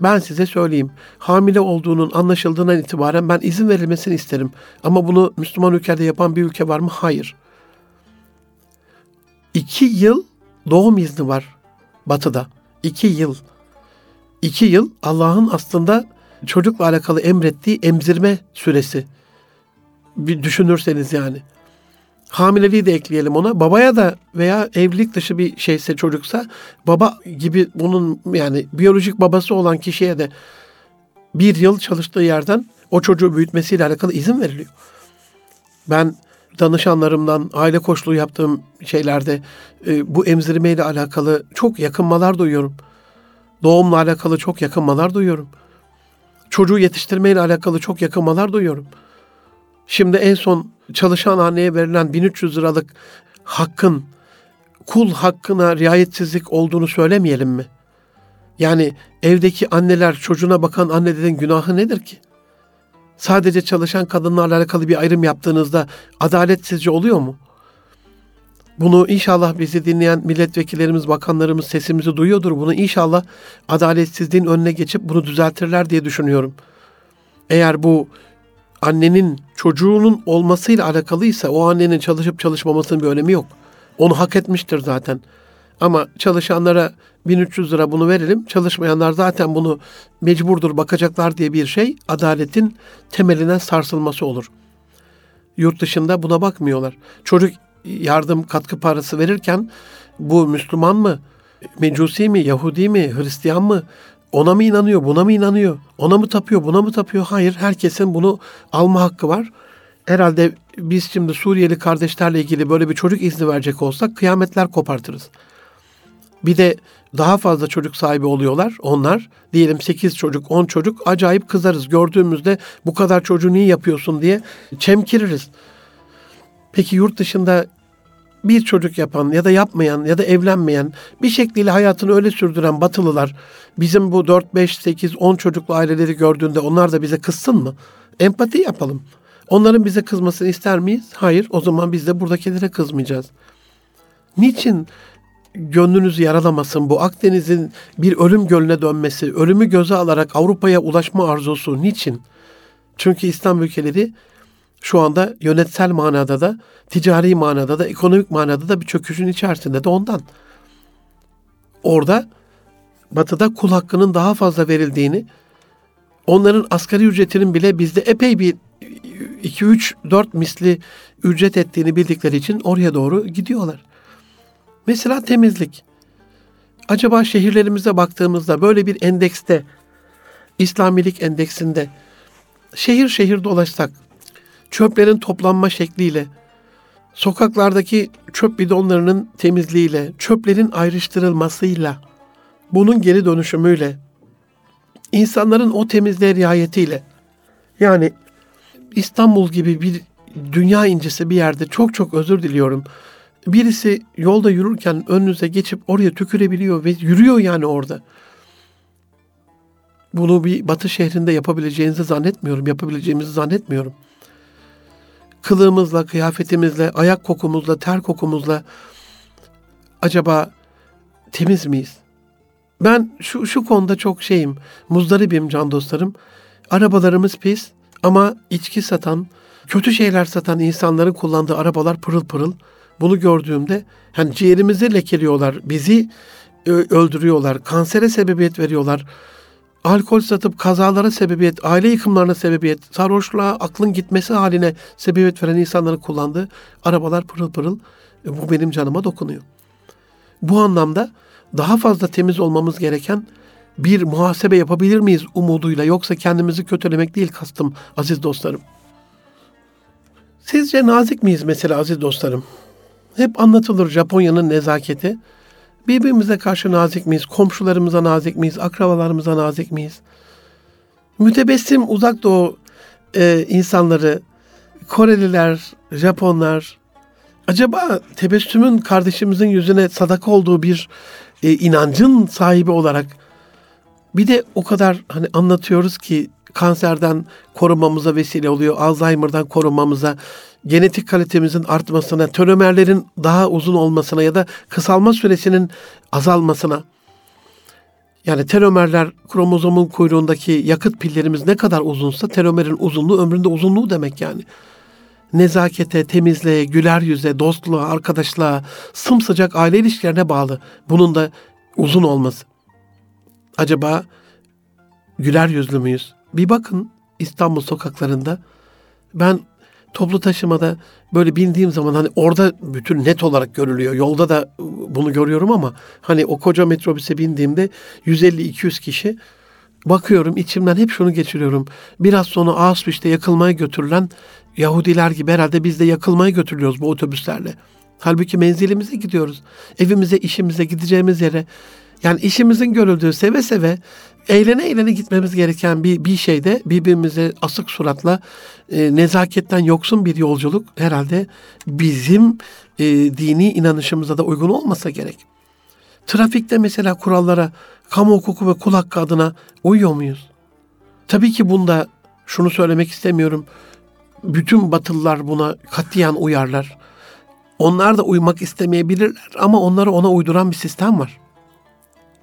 Ben size söyleyeyim. Hamile olduğunun anlaşıldığından itibaren ben izin verilmesini isterim. Ama bunu Müslüman ülkede yapan bir ülke var mı? Hayır. İki yıl doğum izni var batıda. İki yıl. İki yıl Allah'ın aslında çocukla alakalı emrettiği emzirme süresi. Bir düşünürseniz yani. Hamileliği de ekleyelim ona. Babaya da veya evlilik dışı bir şeyse çocuksa baba gibi bunun yani biyolojik babası olan kişiye de bir yıl çalıştığı yerden o çocuğu büyütmesiyle alakalı izin veriliyor. Ben danışanlarımdan aile koçluğu yaptığım şeylerde e, bu emzirmeyle alakalı çok yakınmalar duyuyorum. Doğumla alakalı çok yakınmalar duyuyorum. Çocuğu yetiştirmeyle alakalı çok yakınmalar duyuyorum. Şimdi en son çalışan anneye verilen 1300 liralık hakkın kul hakkına riayetsizlik olduğunu söylemeyelim mi? Yani evdeki anneler çocuğuna bakan annelerin günahı nedir ki? Sadece çalışan kadınlarla alakalı bir ayrım yaptığınızda adalet sizce oluyor mu? Bunu inşallah bizi dinleyen milletvekillerimiz, bakanlarımız sesimizi duyuyordur. Bunu inşallah adaletsizliğin önüne geçip bunu düzeltirler diye düşünüyorum. Eğer bu annenin çocuğunun olmasıyla alakalıysa o annenin çalışıp çalışmamasının bir önemi yok. Onu hak etmiştir zaten. Ama çalışanlara 1300 lira bunu verelim. Çalışmayanlar zaten bunu mecburdur bakacaklar diye bir şey adaletin temeline sarsılması olur. Yurt dışında buna bakmıyorlar. Çocuk yardım katkı parası verirken bu Müslüman mı, Mecusi mi, Yahudi mi, Hristiyan mı, ona mı inanıyor, buna mı inanıyor, ona mı tapıyor, buna mı tapıyor? Hayır, herkesin bunu alma hakkı var. Herhalde biz şimdi Suriyeli kardeşlerle ilgili böyle bir çocuk izni verecek olsak kıyametler kopartırız. Bir de daha fazla çocuk sahibi oluyorlar onlar. Diyelim 8 çocuk, 10 çocuk acayip kızarız. Gördüğümüzde bu kadar çocuğu niye yapıyorsun diye çemkiririz. Peki yurt dışında bir çocuk yapan ya da yapmayan ya da evlenmeyen bir şekliyle hayatını öyle sürdüren batılılar bizim bu 4, 5, 8, 10 çocuklu aileleri gördüğünde onlar da bize kızsın mı? Empati yapalım. Onların bize kızmasını ister miyiz? Hayır. O zaman biz de buradakilere kızmayacağız. Niçin gönlünüzü yaralamasın bu Akdeniz'in bir ölüm gölüne dönmesi, ölümü göze alarak Avrupa'ya ulaşma arzusu niçin? Çünkü İslam ülkeleri şu anda yönetsel manada da, ticari manada da, ekonomik manada da bir çöküşün içerisinde de ondan. Orada Batı'da kul hakkının daha fazla verildiğini, onların asgari ücretinin bile bizde epey bir 2 3 4 misli ücret ettiğini bildikleri için oraya doğru gidiyorlar. Mesela temizlik. Acaba şehirlerimize baktığımızda böyle bir endekste, İslamilik endeksinde şehir şehir dolaşsak, çöplerin toplanma şekliyle, sokaklardaki çöp bidonlarının temizliğiyle, çöplerin ayrıştırılmasıyla, bunun geri dönüşümüyle, insanların o temizliğe riayetiyle, yani İstanbul gibi bir dünya incisi bir yerde çok çok özür diliyorum. Birisi yolda yürürken önünüze geçip oraya tükürebiliyor ve yürüyor yani orada. Bunu bir batı şehrinde yapabileceğinizi zannetmiyorum, yapabileceğimizi zannetmiyorum. Kılığımızla, kıyafetimizle, ayak kokumuzla, ter kokumuzla acaba temiz miyiz? Ben şu, şu konuda çok şeyim, muzdaribim can dostlarım. Arabalarımız pis ama içki satan, kötü şeyler satan insanların kullandığı arabalar pırıl pırıl. Bunu gördüğümde hani ciğerimizi lekeliyorlar, bizi öldürüyorlar, kansere sebebiyet veriyorlar. Alkol satıp kazalara sebebiyet, aile yıkımlarına sebebiyet, sarhoşluğa, aklın gitmesi haline sebebiyet veren insanların kullandığı arabalar pırıl pırıl E, bu benim canıma dokunuyor. Bu anlamda daha fazla temiz olmamız gereken bir muhasebe yapabilir miyiz umuduyla yoksa kendimizi kötülemek değil kastım aziz dostlarım. Sizce nazik miyiz mesela aziz dostlarım? Hep anlatılır Japonya'nın nezaketi. Birbirimize karşı nazik miyiz? Komşularımıza nazik miyiz? Akrabalarımıza nazik miyiz? Mütebessim uzak doğu e, insanları, Koreliler, Japonlar, acaba tebessümün kardeşimizin yüzüne sadaka olduğu bir e, inancın sahibi olarak bir de o kadar hani anlatıyoruz ki kanserden korunmamıza vesile oluyor, Alzheimer'dan korunmamıza, genetik kalitemizin artmasına, telomerlerin daha uzun olmasına ya da kısalma süresinin azalmasına. Yani telomerler kromozomun kuyruğundaki yakıt pillerimiz ne kadar uzunsa telomerin uzunluğu ömründe uzunluğu demek yani. Nezakete, temizliğe, güler yüze, dostluğa, arkadaşlığa, sımsıcak aile ilişkilerine bağlı. Bunun da uzun olması. Acaba güler yüzlü müyüz? Bir bakın İstanbul sokaklarında ben toplu taşımada böyle bindiğim zaman hani orada bütün net olarak görülüyor. Yolda da bunu görüyorum ama hani o koca metrobüse bindiğimde 150-200 kişi bakıyorum içimden hep şunu geçiriyorum. Biraz sonra Auschwitz'te yakılmaya götürülen Yahudiler gibi herhalde biz de yakılmaya götürülüyoruz bu otobüslerle. Halbuki menzilimize gidiyoruz. Evimize, işimize, gideceğimiz yere. Yani işimizin görüldüğü seve seve eğlene eğlene gitmemiz gereken bir, bir şeyde birbirimize asık suratla e, nezaketten yoksun bir yolculuk herhalde bizim e, dini inanışımıza da uygun olmasa gerek. Trafikte mesela kurallara, kamu hukuku ve kul hakkı adına uyuyor muyuz? Tabii ki bunda şunu söylemek istemiyorum. Bütün batılılar buna katiyen uyarlar. Onlar da uymak istemeyebilirler ama onları ona uyduran bir sistem var.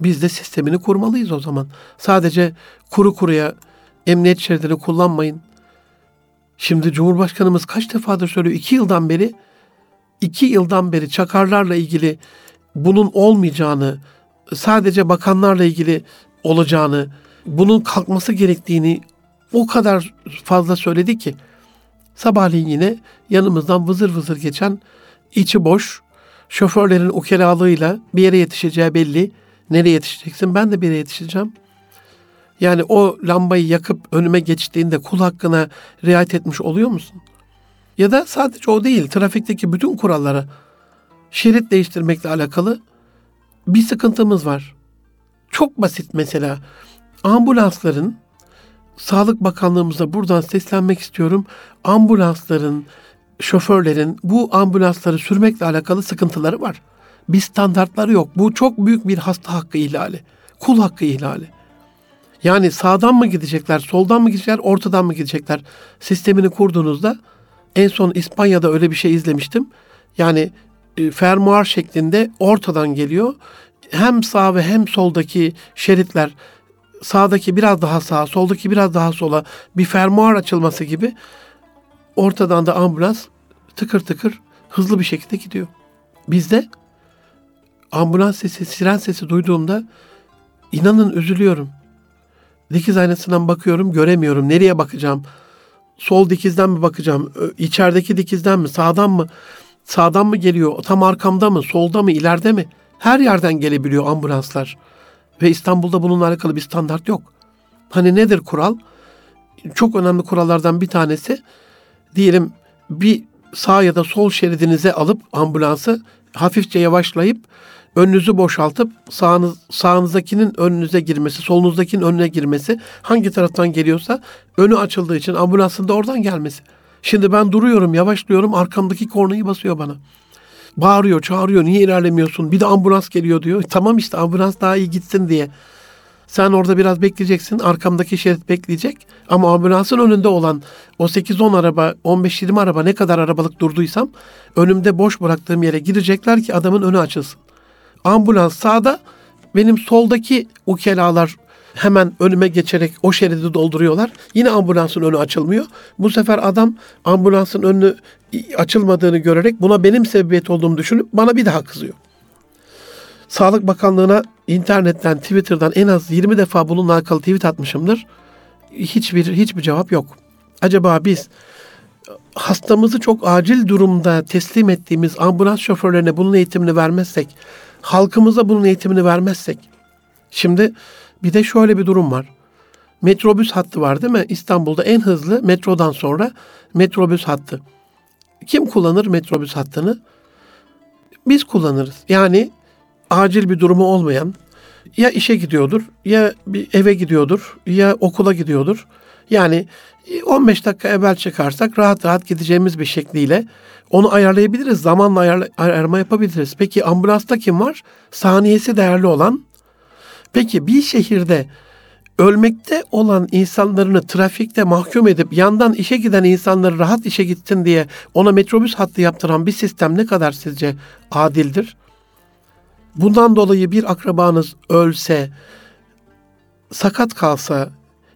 Biz de sistemini kurmalıyız o zaman. Sadece kuru kuruya emniyet şeridini kullanmayın. Şimdi Cumhurbaşkanımız kaç defadır söylüyor? İki yıldan beri, iki yıldan beri çakarlarla ilgili bunun olmayacağını, sadece bakanlarla ilgili olacağını, bunun kalkması gerektiğini o kadar fazla söyledi ki sabahleyin yine yanımızdan vızır vızır geçen içi boş şoförlerin ukelalığıyla bir yere yetişeceği belli Nereye yetişeceksin? Ben de bir yere yetişeceğim. Yani o lambayı yakıp önüme geçtiğinde kul hakkına riayet etmiş oluyor musun? Ya da sadece o değil, trafikteki bütün kurallara şerit değiştirmekle alakalı bir sıkıntımız var. Çok basit mesela. Ambulansların Sağlık Bakanlığımıza buradan seslenmek istiyorum. Ambulansların, şoförlerin bu ambulansları sürmekle alakalı sıkıntıları var bir standartları yok. Bu çok büyük bir hasta hakkı ihlali. Kul hakkı ihlali. Yani sağdan mı gidecekler, soldan mı gidecekler, ortadan mı gidecekler? Sistemini kurduğunuzda en son İspanya'da öyle bir şey izlemiştim. Yani e, fermuar şeklinde ortadan geliyor. Hem sağ ve hem soldaki şeritler sağdaki biraz daha sağa, soldaki biraz daha sola bir fermuar açılması gibi ortadan da ambulans tıkır tıkır hızlı bir şekilde gidiyor. Bizde ambulans sesi, siren sesi duyduğumda inanın üzülüyorum. Dikiz aynasından bakıyorum, göremiyorum. Nereye bakacağım? Sol dikizden mi bakacağım? İçerideki dikizden mi? Sağdan mı? Sağdan mı geliyor? Tam arkamda mı? Solda mı? İleride mi? Her yerden gelebiliyor ambulanslar. Ve İstanbul'da bununla alakalı bir standart yok. Hani nedir kural? Çok önemli kurallardan bir tanesi diyelim bir sağ ya da sol şeridinize alıp ambulansı hafifçe yavaşlayıp önünüzü boşaltıp sağınız, sağınızdakinin önünüze girmesi, solunuzdakinin önüne girmesi, hangi taraftan geliyorsa önü açıldığı için ambulansın da oradan gelmesi. Şimdi ben duruyorum, yavaşlıyorum, arkamdaki kornayı basıyor bana. Bağırıyor, çağırıyor, niye ilerlemiyorsun? Bir de ambulans geliyor diyor. Tamam işte ambulans daha iyi gitsin diye. Sen orada biraz bekleyeceksin. Arkamdaki şerit bekleyecek. Ama ambulansın önünde olan o 8-10 araba, 15-20 araba ne kadar arabalık durduysam önümde boş bıraktığım yere girecekler ki adamın önü açılsın. Ambulans sağda, benim soldaki ukelalar hemen önüme geçerek o şeridi dolduruyorlar. Yine ambulansın önü açılmıyor. Bu sefer adam ambulansın önünü açılmadığını görerek buna benim sebebiyet olduğumu düşünüp bana bir daha kızıyor. Sağlık Bakanlığı'na internetten, Twitter'dan en az 20 defa bununla alakalı tweet atmışımdır. Hiçbir hiçbir cevap yok. Acaba biz hastamızı çok acil durumda teslim ettiğimiz ambulans şoförlerine bunun eğitimini vermezsek, halkımıza bunun eğitimini vermezsek. Şimdi bir de şöyle bir durum var. Metrobüs hattı var değil mi? İstanbul'da en hızlı metrodan sonra metrobüs hattı. Kim kullanır metrobüs hattını? Biz kullanırız. Yani acil bir durumu olmayan ya işe gidiyordur ya bir eve gidiyordur ya okula gidiyordur. Yani 15 dakika evvel çıkarsak rahat rahat gideceğimiz bir şekliyle onu ayarlayabiliriz. Zamanla ayarla, ayarlama yapabiliriz. Peki ambulansta kim var? Saniyesi değerli olan. Peki bir şehirde ölmekte olan insanlarını trafikte mahkum edip yandan işe giden insanları rahat işe gitsin diye ona metrobüs hattı yaptıran bir sistem ne kadar sizce adildir? Bundan dolayı bir akrabanız ölse, sakat kalsa,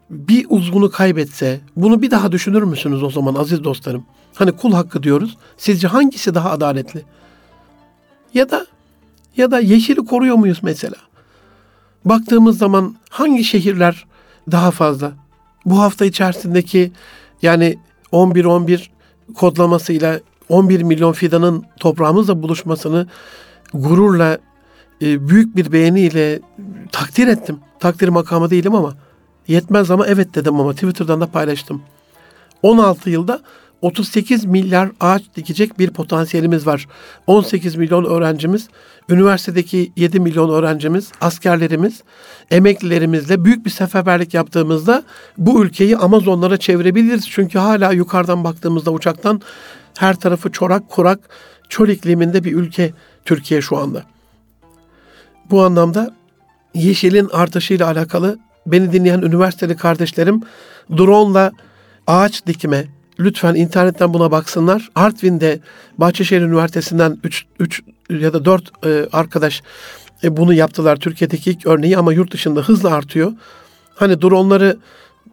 bir uzvunu kaybetse bunu bir daha düşünür müsünüz o zaman aziz dostlarım? Hani kul hakkı diyoruz. Sizce hangisi daha adaletli? Ya da ya da yeşili koruyor muyuz mesela? Baktığımız zaman hangi şehirler daha fazla? Bu hafta içerisindeki yani 11-11 kodlamasıyla 11 milyon fidanın toprağımızla buluşmasını gururla, e, büyük bir beğeniyle takdir ettim. Takdir makamı değilim ama yetmez ama evet dedim ama Twitter'dan da paylaştım. 16 yılda 38 milyar ağaç dikecek bir potansiyelimiz var. 18 milyon öğrencimiz, üniversitedeki 7 milyon öğrencimiz, askerlerimiz, emeklilerimizle büyük bir seferberlik yaptığımızda bu ülkeyi Amazonlara çevirebiliriz. Çünkü hala yukarıdan baktığımızda uçaktan her tarafı çorak, kurak, çöl ikliminde bir ülke Türkiye şu anda. Bu anlamda yeşilin artışıyla alakalı beni dinleyen üniversiteli kardeşlerim drone'la ağaç dikme, lütfen internetten buna baksınlar. Artvin'de Bahçeşehir Üniversitesi'nden 3 ya da 4 e, arkadaş e, bunu yaptılar. Türkiye'deki ilk örneği ama yurt dışında hızla artıyor. Hani dronları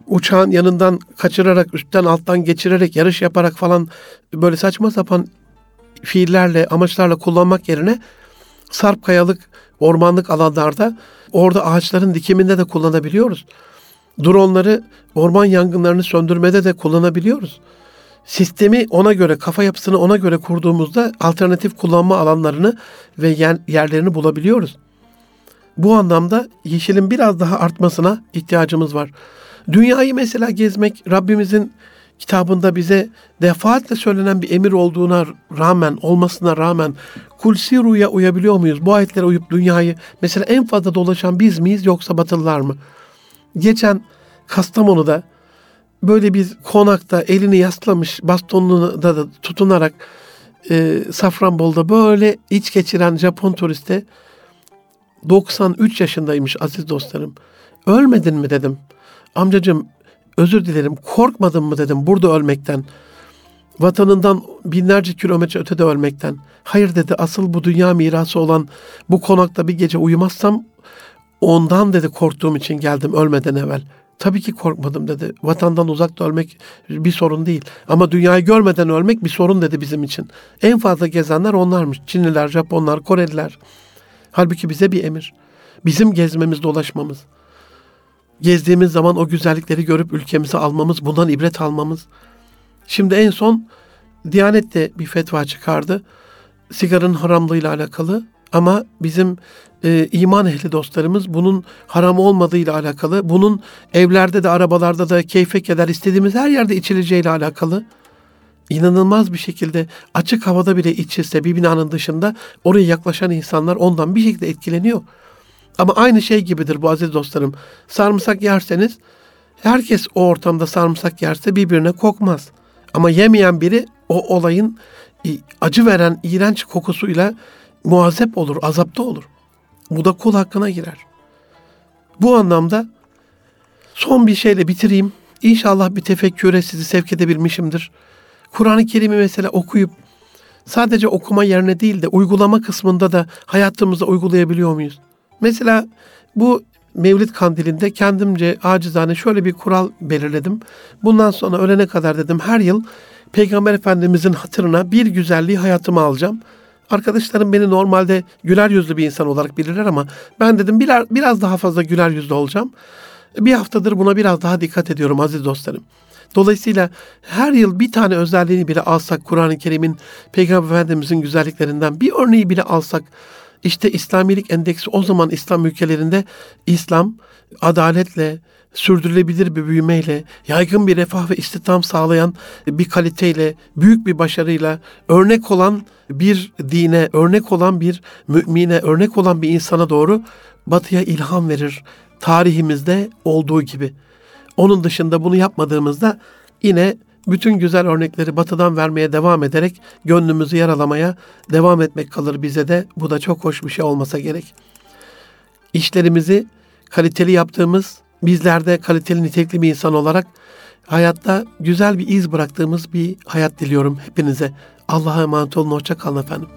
uçağın yanından kaçırarak, üstten alttan geçirerek, yarış yaparak falan böyle saçma sapan fiillerle, amaçlarla kullanmak yerine sarp kayalık, ormanlık alanlarda orada ağaçların dikiminde de kullanabiliyoruz. Dronları orman yangınlarını söndürmede de kullanabiliyoruz. Sistemi ona göre, kafa yapısını ona göre kurduğumuzda alternatif kullanma alanlarını ve yer, yerlerini bulabiliyoruz. Bu anlamda yeşilin biraz daha artmasına ihtiyacımız var. Dünyayı mesela gezmek Rabbimizin kitabında bize defaatle söylenen bir emir olduğuna rağmen, olmasına rağmen kulsiruya uyabiliyor muyuz? Bu ayetlere uyup dünyayı mesela en fazla dolaşan biz miyiz yoksa batılılar mı? Geçen Kastamonu'da böyle bir konakta elini yaslamış bastonunu da, da tutunarak e, Safranbolu'da böyle iç geçiren Japon turiste 93 yaşındaymış aziz dostlarım. Ölmedin mi dedim. Amcacığım özür dilerim korkmadın mı dedim burada ölmekten. Vatanından binlerce kilometre ötede ölmekten. Hayır dedi asıl bu dünya mirası olan bu konakta bir gece uyumazsam ondan dedi korktuğum için geldim ölmeden evvel. Tabii ki korkmadım dedi. Vatandan uzakta ölmek bir sorun değil. Ama dünyayı görmeden ölmek bir sorun dedi bizim için. En fazla gezenler onlarmış. Çinliler, Japonlar, Koreliler. Halbuki bize bir emir. Bizim gezmemiz, dolaşmamız. Gezdiğimiz zaman o güzellikleri görüp ülkemize almamız, bundan ibret almamız. Şimdi en son Diyanet de bir fetva çıkardı. Sigaranın haramlığıyla alakalı. Ama bizim e, iman ehli dostlarımız bunun haram olmadığıyla alakalı, bunun evlerde de arabalarda da keyfe keder istediğimiz her yerde içileceğiyle alakalı inanılmaz bir şekilde açık havada bile içilse bir binanın dışında oraya yaklaşan insanlar ondan bir şekilde etkileniyor. Ama aynı şey gibidir bu aziz dostlarım. Sarımsak yerseniz herkes o ortamda sarımsak yerse birbirine kokmaz. Ama yemeyen biri o olayın acı veren iğrenç kokusuyla muazzep olur, azapta olur. Bu da kul hakkına girer. Bu anlamda son bir şeyle bitireyim. İnşallah bir tefekküre sizi sevk edebilmişimdir. Kur'an-ı Kerim'i mesela okuyup sadece okuma yerine değil de uygulama kısmında da hayatımızda uygulayabiliyor muyuz? Mesela bu Mevlid kandilinde kendimce acizane şöyle bir kural belirledim. Bundan sonra ölene kadar dedim her yıl Peygamber Efendimizin hatırına bir güzelliği hayatıma alacağım. Arkadaşlarım beni normalde güler yüzlü bir insan olarak bilirler ama ben dedim biraz, daha fazla güler yüzlü olacağım. Bir haftadır buna biraz daha dikkat ediyorum aziz dostlarım. Dolayısıyla her yıl bir tane özelliğini bile alsak Kur'an-ı Kerim'in Peygamber Efendimizin güzelliklerinden bir örneği bile alsak işte İslamilik endeksi o zaman İslam ülkelerinde İslam adaletle, sürdürülebilir bir büyümeyle, yaygın bir refah ve istihdam sağlayan bir kaliteyle, büyük bir başarıyla, örnek olan bir dine, örnek olan bir mümine, örnek olan bir insana doğru batıya ilham verir. Tarihimizde olduğu gibi. Onun dışında bunu yapmadığımızda yine bütün güzel örnekleri batıdan vermeye devam ederek gönlümüzü yaralamaya devam etmek kalır bize de. Bu da çok hoş bir şey olmasa gerek. İşlerimizi kaliteli yaptığımız, bizlerde kaliteli nitelikli bir insan olarak hayatta güzel bir iz bıraktığımız bir hayat diliyorum hepinize. Allah'a emanet olun, hoşça kalın efendim.